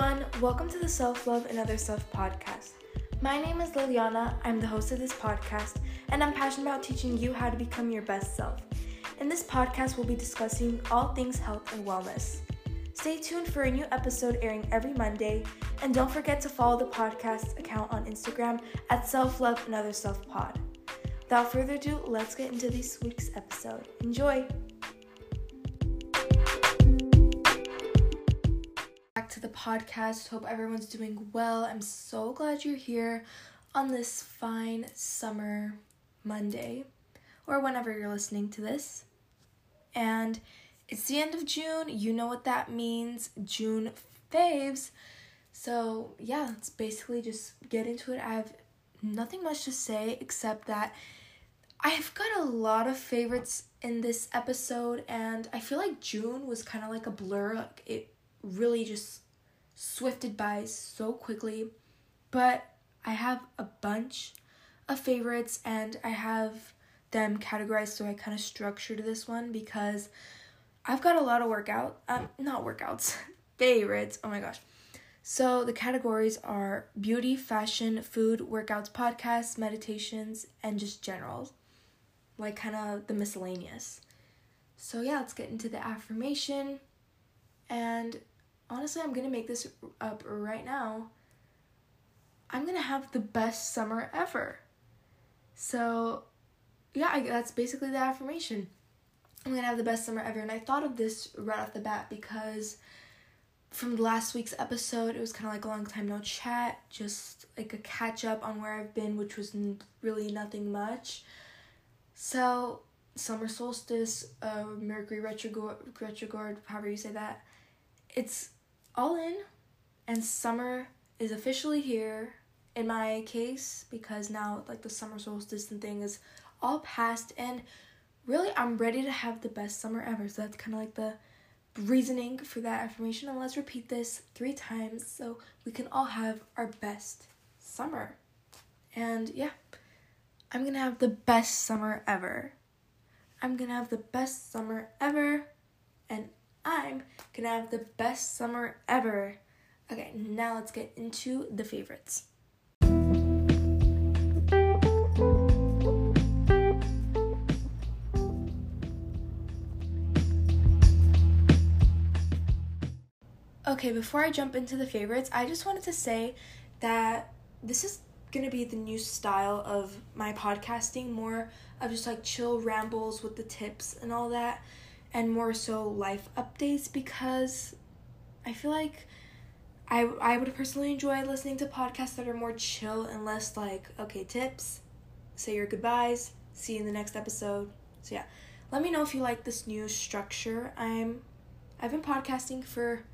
everyone, welcome to the Self Love and Other Stuff podcast. My name is Liliana, I'm the host of this podcast, and I'm passionate about teaching you how to become your best self. In this podcast, we'll be discussing all things health and wellness. Stay tuned for a new episode airing every Monday, and don't forget to follow the podcast account on Instagram at Self Love and Other Stuff Pod. Without further ado, let's get into this week's episode. Enjoy! To the podcast. Hope everyone's doing well. I'm so glad you're here on this fine summer Monday or whenever you're listening to this. And it's the end of June. You know what that means. June faves. So, yeah, let's basically just get into it. I have nothing much to say except that I've got a lot of favorites in this episode, and I feel like June was kind of like a blur. It really just swifted by so quickly. But I have a bunch of favorites, and I have them categorized so I kind of structured this one because I've got a lot of workout, um, not workouts, favorites. Oh my gosh. So the categories are beauty, fashion, food, workouts, podcasts, meditations, and just general like kind of the miscellaneous. So yeah, let's get into the affirmation. Honestly, I'm gonna make this up right now. I'm gonna have the best summer ever. So yeah, I, that's basically the affirmation. I'm gonna have the best summer ever, and I thought of this right off the bat because from last week's episode, it was kind of like a long time no chat, just like a catch up on where I've been, which was really nothing much. So, summer solstice, uh, Mercury retrograde, retrograde, however you say that, it's all in, and summer is officially here. In my case, because now like the summer solstice and thing is all past, and really I'm ready to have the best summer ever. So that's kind of like the reasoning for that affirmation. And let's repeat this three times so we can all have our best summer. And yeah. I'm gonna have the best summer ever. I'm gonna have the best summer ever. And I'm gonna have the best summer ever. Okay, now let's get into the favorites. Okay, before I jump into the favorites, I just wanted to say that this is gonna be the new style of my podcasting more of just like chill rambles with the tips and all that and more so life updates because I feel like I I would personally enjoy listening to podcasts that are more chill and less like okay tips say your goodbyes see you in the next episode so yeah let me know if you like this new structure I'm I've been podcasting for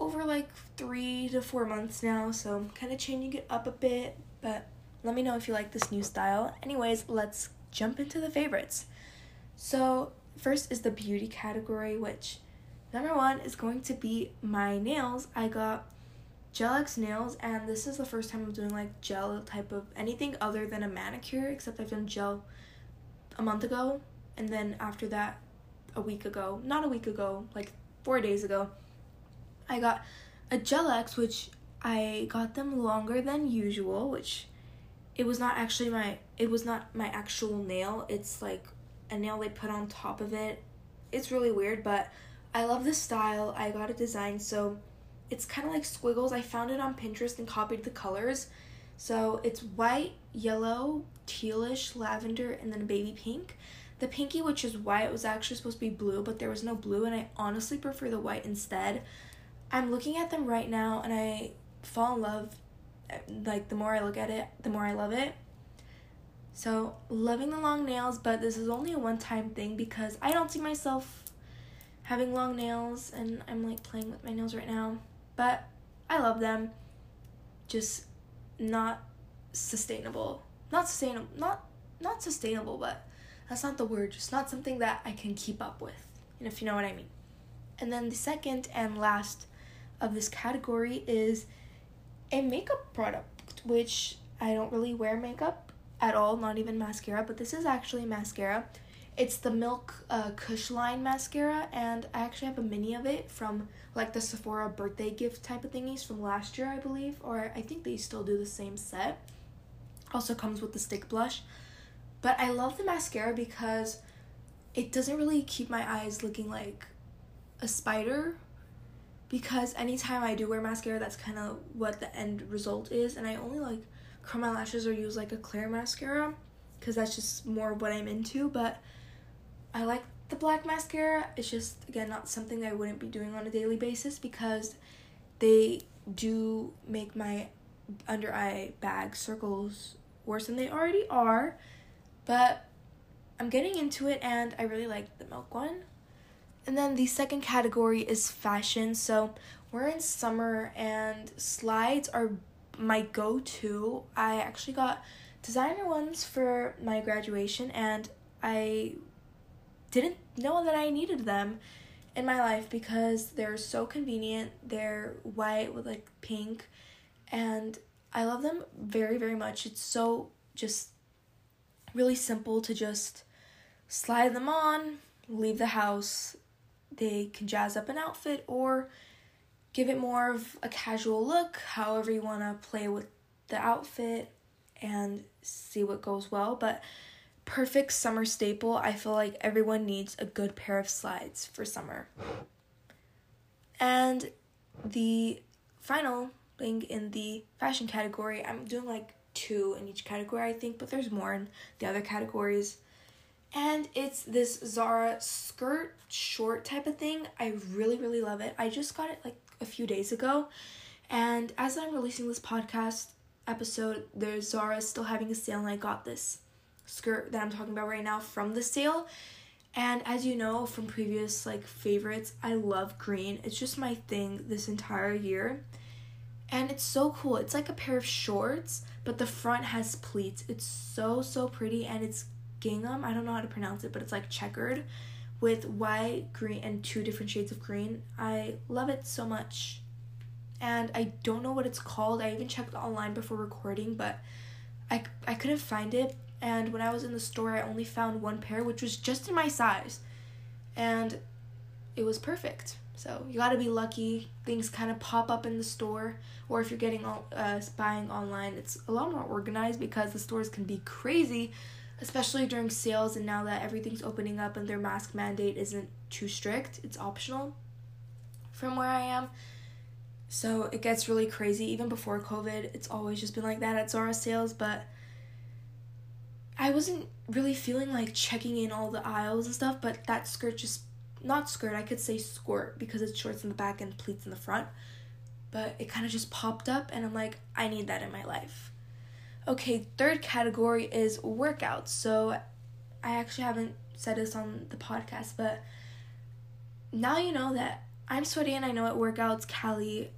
over like three to four months now, so I'm kind of changing it up a bit. But let me know if you like this new style. Anyways, let's jump into the favorites. So, first is the beauty category, which number one is going to be my nails. I got Gel X nails, and this is the first time I'm doing like gel type of anything other than a manicure, except I've done gel a month ago, and then after that, a week ago, not a week ago, like four days ago, I got a Gel X, which I got them longer than usual, which it was not actually my it was not my actual nail. It's like a nail they put on top of it. It's really weird, but I love the style. I got a design, so it's kind of like squiggles. I found it on Pinterest and copied the colors. So it's white, yellow, tealish, lavender, and then baby pink. The pinky, which is white, was actually supposed to be blue, but there was no blue, and I honestly prefer the white instead. I'm looking at them right now and I fall in love. Eh, like, the more I look at it, the more I love it. So, loving the long nails, but this is only a one time thing because I don't see myself having long nails and I'm like playing with my nails right now. But I love them. Just not sustainable. Not sustainable. Not not sustainable, but that's not the word. Just not something that I can keep up with. And if you know what I mean. And then the second and last of this category is a makeup product, which I don't really wear makeup at all, not even mascara, but this is actually mascara. It's the Milk uh, Kush Line mascara, and I actually have a mini of it from like the Sephora birthday gift type of thingies from last year, I believe, or I think they still do the same set. Also comes with the stick blush. But I love the mascara because it doesn't really keep my eyes looking like a spider because anytime I do wear mascara, that's kind of what the end result is, and I only like curl my lashes or use like a clear mascara because that's just more what I'm into. But I like the black mascara. It's just again not something I wouldn't be doing on a daily basis because they do make my under eye bag circles worse than they already are. But I'm getting into it and I really like the milk one. And then the second category is fashion. So we're in summer and slides are my go to. I actually got designer ones for my graduation and I didn't know that I needed them in my life because they're so convenient. They're white with like pink and I love them very, very much. It's so just really simple to just slide them on, leave the house. They can jazz up an outfit or give it more of a casual look, however you want to play with the outfit and see what goes well. But perfect summer staple, I feel like everyone needs a good pair of slides for summer. And the final thing in the fashion category, I'm doing like two in each category, I think, but there's more in the other categories. And it's this Zara skirt short type of thing. I really, really love it. I just got it like a few days ago. And as I'm releasing this podcast episode, there's Zara still having a sale, and I got this skirt that I'm talking about right now from the sale. And as you know from previous like favorites, I love green. It's just my thing this entire year. And it's so cool. It's like a pair of shorts, but the front has pleats. It's so so pretty and it's gingham. I don't know how to pronounce it, but it's like checkered with white, green, and two different shades of green. I love it so much. And I don't know what it's called. I even checked online before recording, but I, I couldn't find it. And when I was in the store, I only found one pair, which was just in my size. And it was perfect. So you gotta be lucky. Things kind of pop up in the store, or if you're getting all, uh, buying online, it's a lot more organized because the stores can be crazy especially during sales and now that everything's opening up and their mask mandate isn't too strict, it's optional from where I am. So it gets really crazy. Even before COVID, it's always just been like that at Zara sales, but I wasn't really feeling like checking in all the aisles and stuff, but that skirt just not skirt, I could say skirt because it's shorts in the back and pleats in the front. But it kind of just popped up and I'm like, I need that in my life. Okay, third category is workouts. So I actually haven't said this on the podcast, but now you know that I'm sweaty and I know it workouts, Cali,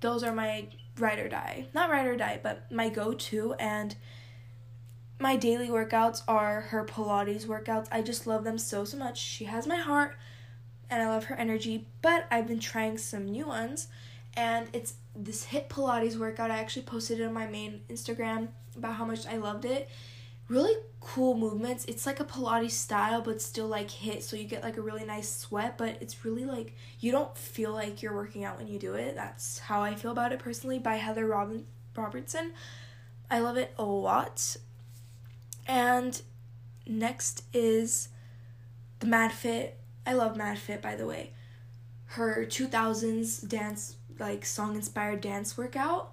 those are my ride or die. Not ride or die, but my go to. And my daily workouts are her Pilates workouts. I just love them so, so much. She has my heart and I love her energy, but I've been trying some new ones and it's this HIIT Pilates workout. I actually posted it on my main Instagram about how much I loved it. Really cool movements. It's like a Pilates style, but still like hit so you get like a really nice sweat. But it's really like you don't feel like you're working out when you do it. That's how I feel about it personally. By Heather Robin Robertson, I love it a lot. And next is the Mad Fit. I love Mad Fit, by the way. Her 2000s dance like song inspired dance workout.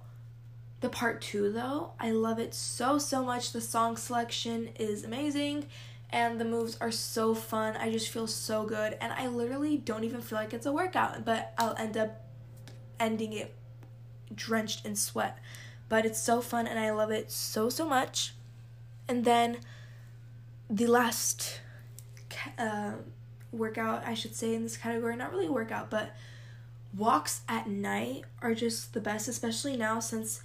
The part two, though, I love it so, so much. The song selection is amazing and the moves are so fun. I just feel so good. And I literally don't even feel like it's a workout, but I'll end up ending it drenched in sweat. But it's so fun and I love it so, so much. And then the last uh, workout, I should say, in this category, not really workout, but walks at night are just the best, especially now since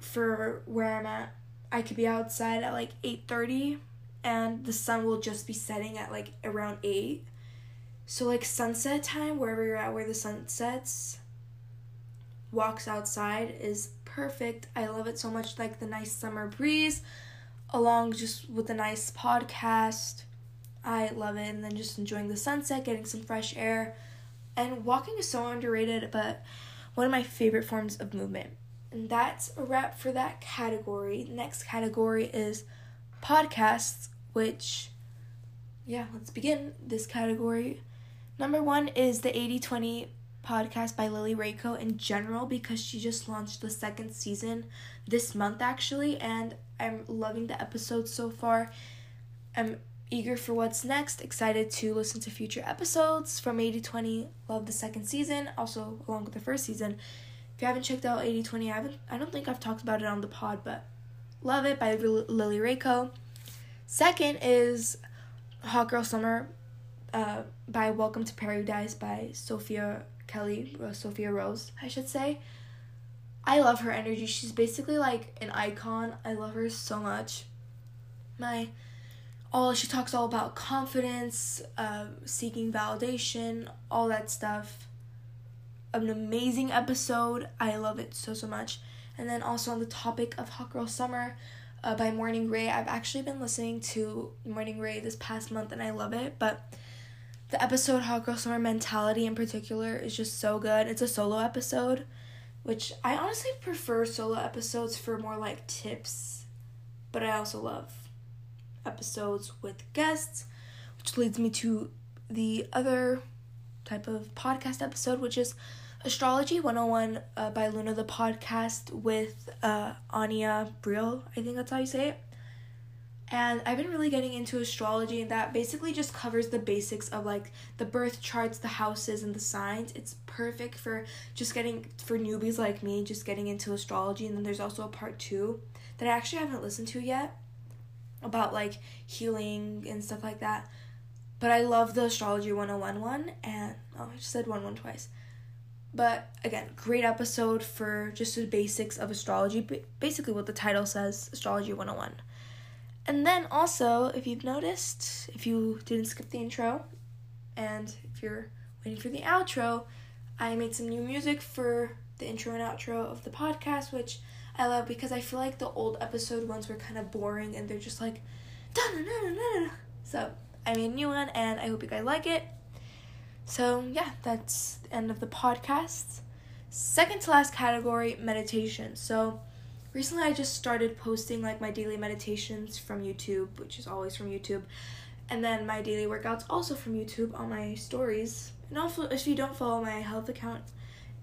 for where I'm at, I could be outside at like 8:30 and the sun will just be setting at like around 8. So like sunset time wherever you're at where the sun sets walks outside is perfect. I love it so much like the nice summer breeze along just with a nice podcast I love it. And then just enjoying the sunset, getting some fresh air. And walking is so underrated, but one of my favorite forms of movement. And that's a wrap for that category. Next category is podcasts, which, yeah, let's begin this category. Number one is the 80 20 podcast by Lily Rayco in general because she just launched the second season this month actually, and I'm loving the episodes so far. I'm eager for what's next, excited to listen to future episodes from 8020. Love the second season, also along with the first season. If you haven't checked out 8020, I haven't I don't think I've talked about it on the pod, but love it by Lily Rayco. Second is Hot Girl Summer uh, by Welcome to Paradise by Sophia Kelly, uh, Sophia Rose, I should say. I love her energy. She's basically like an icon. I love her so much. My all she talks all about confidence, uh, seeking validation, all that stuff. An amazing episode. I love it so so much. And then also on the topic of Hot Girl Summer uh, by Morning Ray. I've actually been listening to Morning Ray this past month and I love it. But the episode Hot Girl Summer Mentality in particular is just so good. It's a solo episode, which I honestly prefer solo episodes for more like tips, but I also love episodes with guests, which leads me to the other type of podcast episode, which is Astrology 101 uh, by Luna the podcast with uh, Anya Briel. I think that's how you say it. And I've been really getting into astrology, and that basically just covers the basics of like the birth charts, the houses, and the signs. It's perfect for just getting, for newbies like me, just getting into astrology. And then there's also a part two that I actually haven't listened to yet about like healing and stuff like that. But I love the astrology 101 one, and oh, I just said 101 twice. But again, great episode for just the basics of astrology, basically what the title says Astrology 101. And then also, if you've noticed, if you didn't skip the intro, and if you're waiting for the outro, I made some new music for the intro and outro of the podcast, which Love because I feel like the old episode ones were kind of boring and they're just like, so I made a new one and I hope you guys like it. So yeah, that's the end of the podcast. Second to last category, meditation. So recently I just started posting like my daily meditations from YouTube, which is always from YouTube, and then my daily workouts also from YouTube on my stories. And also, if you don't follow my health account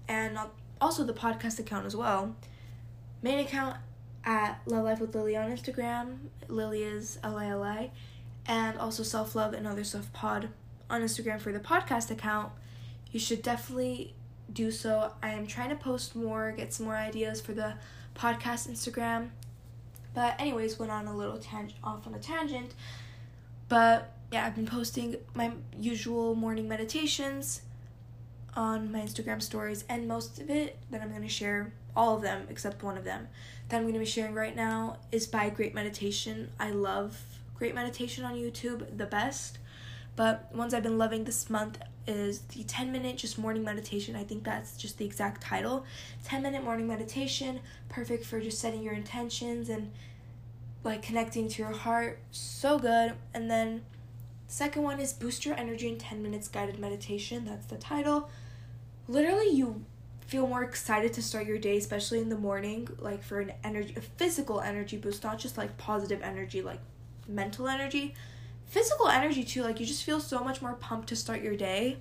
and also the podcast account as well, main account at Love Life with Lily on Instagram. Lily is L I L I, and also Self Love and Other Stuff Pod on Instagram for the podcast account. You should definitely do so. I am trying to post more, get some more ideas for the podcast Instagram. But anyways, went on a little tangent off on a tangent. But yeah, I've been posting my usual morning meditations on my Instagram stories and most of it that I'm going to share all of them except one of them that I'm going to be sharing right now is by Great Meditation. I love Great Meditation on YouTube the best. But ones I've been loving this month is the 10 minute just morning meditation. I think that's just the exact title. 10 minute morning meditation, perfect for just setting your intentions and like connecting to your heart. So good. And then second one is boost your energy in 10 minutes guided meditation. That's the title. Literally you feel more excited to start your day especially in the morning like for an energy a physical energy boost not just like positive energy like mental energy physical energy too. Like you just feel so much more pumped to start your day.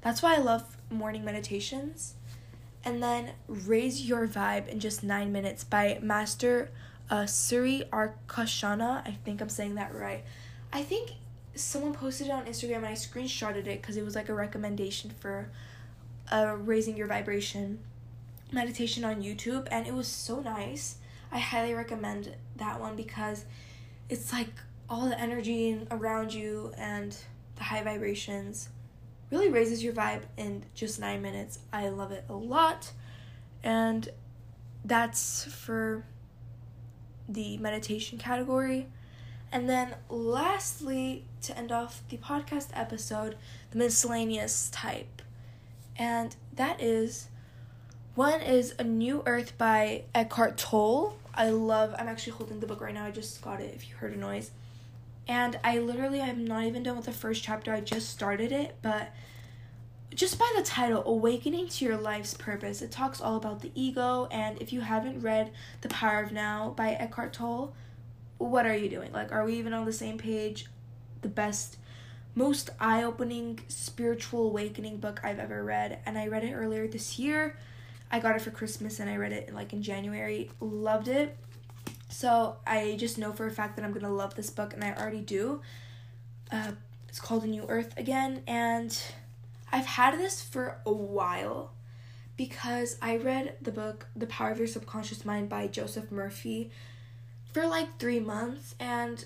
That's why I love morning meditations. And then Raise Your Vibe in Just Nine Minutes by Master uh, Suri Akarshana. I think I'm saying that right. I think someone posted it on Instagram and I screenshotted it because it was like a recommendation for uh, raising your vibration meditation on YouTube and it was so nice. I highly recommend that one because it's like all the energy around you and the high vibrations really raises your vibe in just nine minutes. I love it a lot. And that's for the meditation category. And then, lastly, to end off the podcast episode, the miscellaneous type. And that is one is A New Earth by Eckhart Tolle. I love, I'm actually holding the book right now. I just got it if you heard a noise And I literally I'm not even done with the first chapter. I just started it, but just by the title, Awakening to Your Life's Purpose, it talks all about the ego. And if you haven't read The Power of Now by Eckhart Tolle, what are you doing? Like, are we even on the same page? The best, most eye opening spiritual awakening book I've ever read. And I read it earlier this year. I got it for Christmas and I read it like in January. Loved it. So I just know for a fact that I'm gonna love this book, and I already do. Uh, it's called A New Earth again, and I've had this for a while because I read the book The Power of Your Subconscious Mind by Joseph Murphy for like three months, and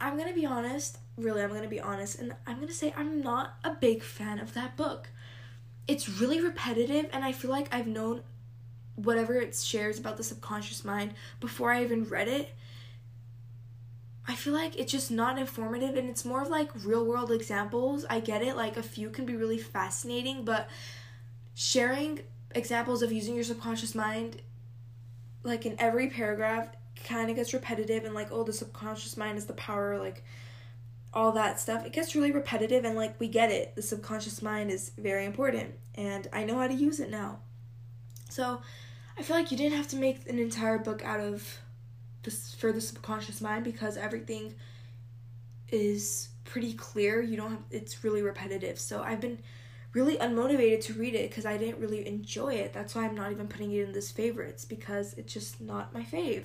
I'm gonna be honest, really, I'm gonna be honest, and I'm gonna say I'm not a big fan of that book. It's really repetitive, and I feel like I've known whatever it shares about the subconscious mind before I even read it. I feel like it's just not informative and it's more of like real world examples. I get it, like a few can be really fascinating, but sharing examples of using your subconscious mind like in every paragraph kind of gets repetitive and like oh the subconscious mind is the power like all that stuff it gets really repetitive and like we get it the subconscious mind is very important and i know how to use it now so I feel like you didn't have to make an entire book out of this for the subconscious mind because everything is pretty clear. You don't have it's really repetitive. So I've been really unmotivated to read it because I didn't really enjoy it. That's why I'm not even putting it in this favorites because it's just not my fave.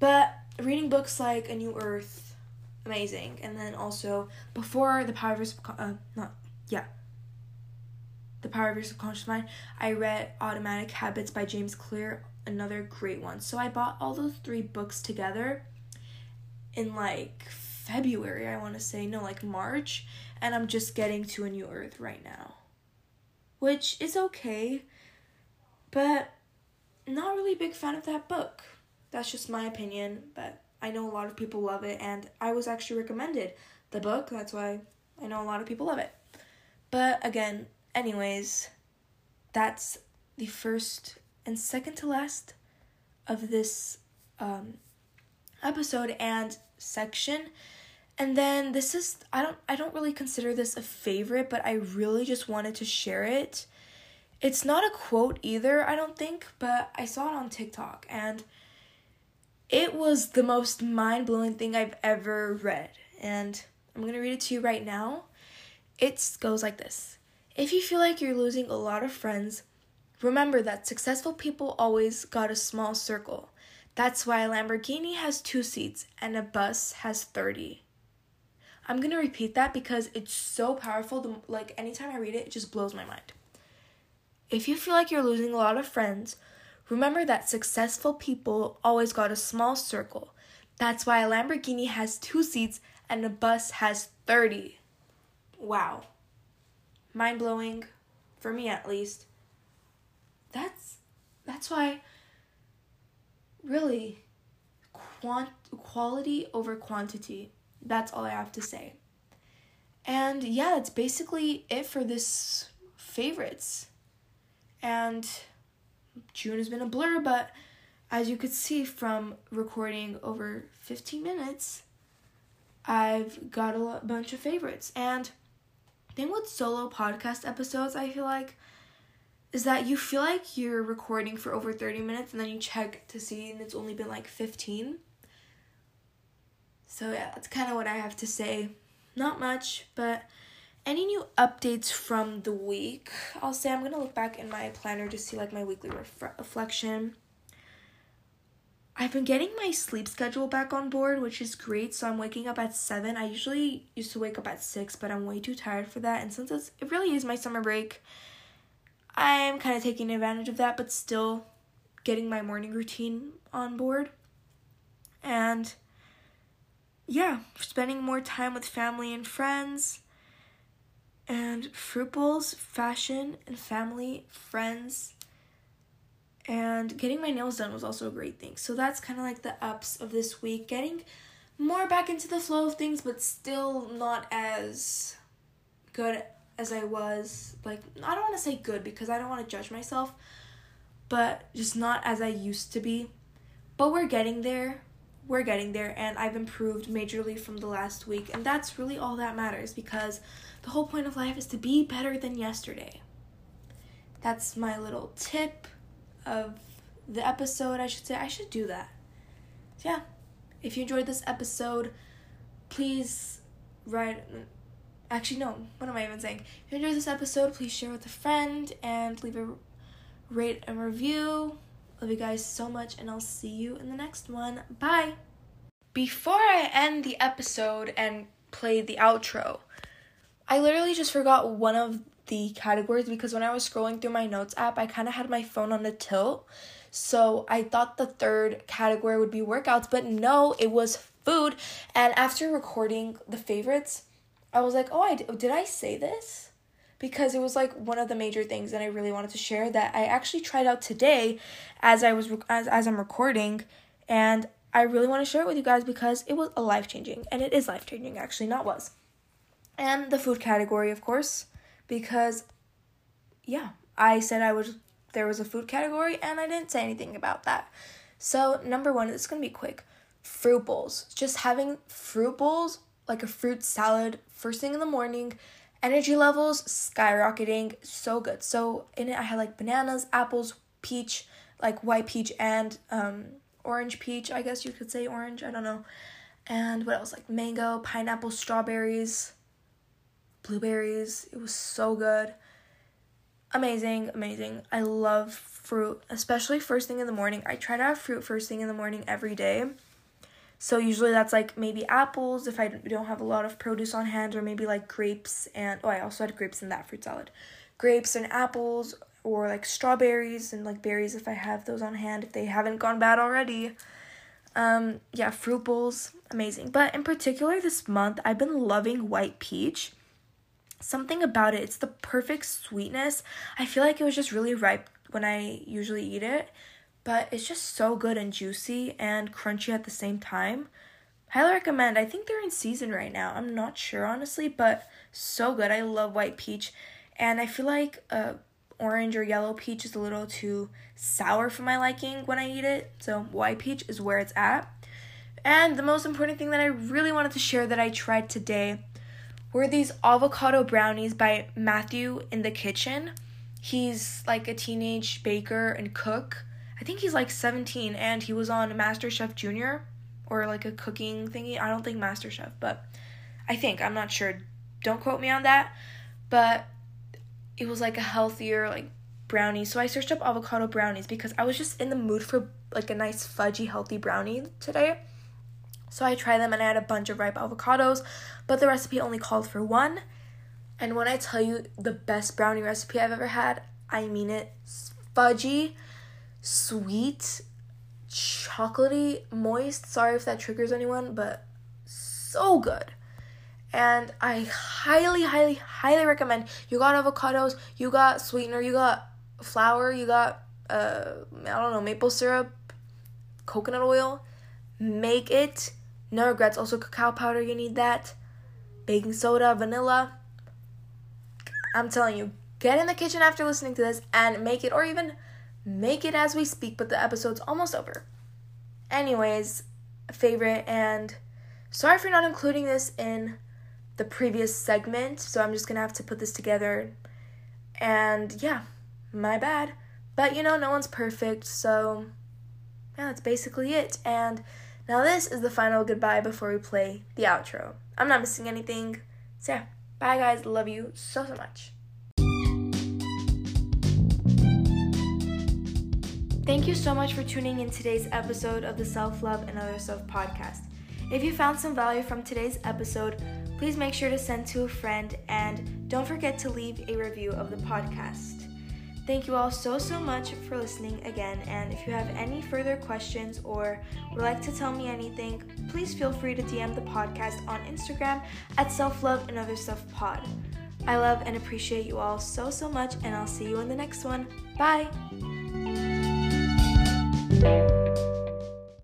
But reading books like A New Earth, amazing. And then also before The Power of your, uh, not yeah, the Power of Your Subconscious Mind, I read Atomic Habits by James Clear, another great one. So I bought all those three books together in like February, I want to say, no, like March, and I'm just getting to a new earth right now. Which is okay, but not really big fan of that book. That's just my opinion, but I know a lot of people love it, and I was actually recommended the book, that's why I know a lot of people love it. But again, anyways, that's the first and second to last of this um, episode and section. And then this is I don't I don't really consider this a favorite, but I really just wanted to share it. It's not a quote either, I don't think, but I saw it on TikTok and it was the most mind-blowing thing I've ever read. And I'm to read it to you right now. It goes like this. If you feel like you're losing a lot of friends, remember that successful people always got a small circle. That's why a Lamborghini has two seats and a bus has 30. I'm to repeat that because it's so powerful. The, like, anytime I read it, it just blows my mind. If you feel like you're losing a lot of friends, remember that successful people always got a small circle. That's why a Lamborghini has two seats and a bus has 30. Wow mind blowing, for me at least. That's that's why really quant quality over quantity. That's all I have to say. And yeah, that's basically it for this favorites. And June has been a blur, but as you could see from recording over 15 minutes, I've got a bunch of favorites. And thing with solo podcast episodes, I feel like, is that you feel like you're recording for over 30 minutes and then you check to see and it's only been like 15. So, yeah, that's kind of what I have to say. Not much, but any new updates from the week? I'll say I'm to look back in my planner to see like my weekly ref- reflection. I've been getting my sleep schedule back on board, which is great. So I'm waking up at 7. I usually used to wake up at 6, but I'm way too tired for that. And since it's, it really is my summer break, I'm kind of taking advantage of that, but still getting my morning routine on board. And yeah, spending more time with family and friends. And fruit bowls, fashion, and family, friends, and getting my nails done was also a great thing. So that's kind of like the ups of this week. Getting more back into the flow of things, but still not as good as I was. Like, I don't want to say good because I don't want to judge myself, but just not as I used to be. But we're getting there. we're getting there and I've improved majorly from the last week. And that's really all that matters because the whole point of life is to be better than yesterday. That's my little tip of the episode, I should say. I should do that. So, yeah, if you enjoyed this episode, please write. Actually, no, what am I even saying? If you enjoyed this episode, please share with a friend and leave a rate and review. Love you guys so much, and I'll see you in the next one. Bye! Before I end the episode and play the outro, I literally just forgot one of the categories because when I was scrolling through my notes app, I kind of had my phone on the tilt. So I thought the third category would be workouts, but no, it was food. And after recording the favorites, I was like, oh, I did I say this? because it was like one of the major things that I really wanted to share that I actually tried out today as I was as as I'm recording and I really want to share it with you guys because it was a life changing and it is life changing actually not was. And the food category of course because yeah, I said I was there was a food category and I didn't say anything about that. So, number 1, it's going to be quick. Fruit bowls. Just having fruit bowls like a fruit salad first thing in the morning energy levels skyrocketing so good so in it i had like bananas apples peach like white peach and um orange peach i guess you could say orange i don't know and what else like mango pineapple strawberries blueberries it was so good amazing amazing i love fruit especially first thing in the morning i try to have fruit first thing in the morning every day so usually that's like maybe apples if I don't have a lot of produce on hand, or maybe like grapes and oh, I also had grapes in that fruit salad. Grapes and apples, or like strawberries and like berries if I have those on hand, if they haven't gone bad already. Um, yeah, fruit bowls, amazing. But in particular, this month, I've been loving white peach. Something about it, it's the perfect sweetness. I feel like it was just really ripe when I usually eat it but it's just so good and juicy and crunchy at the same time. Highly recommend. I think they're in season right now. I'm not sure honestly, but so good. I love white peach, and I feel like uh, orange or yellow peach is a little too sour for my liking when I eat it. So white peach is where it's at. And the most important thing that I really wanted to share that I tried today were these avocado brownies by Matthew in the Kitchen. He's like a teenage baker and cook I think he's like 17 and he was on MasterChef Junior or like a cooking thingy. I don't think MasterChef, but I think, I'm not sure. Don't quote me on that. But it was like a healthier like brownie. So I searched up avocado brownies because I was just in the mood for like a nice fudgy healthy brownie today. So I tried them and I had a bunch of ripe avocados, but the recipe only called for one. And when I tell you the best brownie recipe I've ever had, I mean it. fudgy sweet, chocolatey, moist. Sorry if that triggers anyone, but so good. And I highly, highly, highly recommend. You got avocados, you got sweetener, you got flour, you got uh I don't know, maple syrup, coconut oil. Make it. No regrets. Also cacao powder, you need that. Baking soda, vanilla. I'm telling you, get in the kitchen after listening to this and make it or even make it as we speak, but the episode's almost over. Anyways, favorite, and sorry for not including this in the previous segment, so I'm just gonna have to put this together. And yeah, my bad. But you know, no one's perfect, so yeah, that's basically it. And now this is the final goodbye before we play the outro. I'm not missing anything. So yeah, bye guys, love you so so much. Thank you so much for tuning in today's episode of the Self Love and Other Stuff podcast. If you found some value from today's episode, please make sure to send to a friend and don't forget to leave a review of the podcast. Thank you all so, so much for listening again. And if you have any further questions or would like to tell me anything, please feel free to DM the podcast on Instagram at Self Love and Other Stuff Pod. I love and appreciate you all so, so much, and I'll see you in the next one. Bye!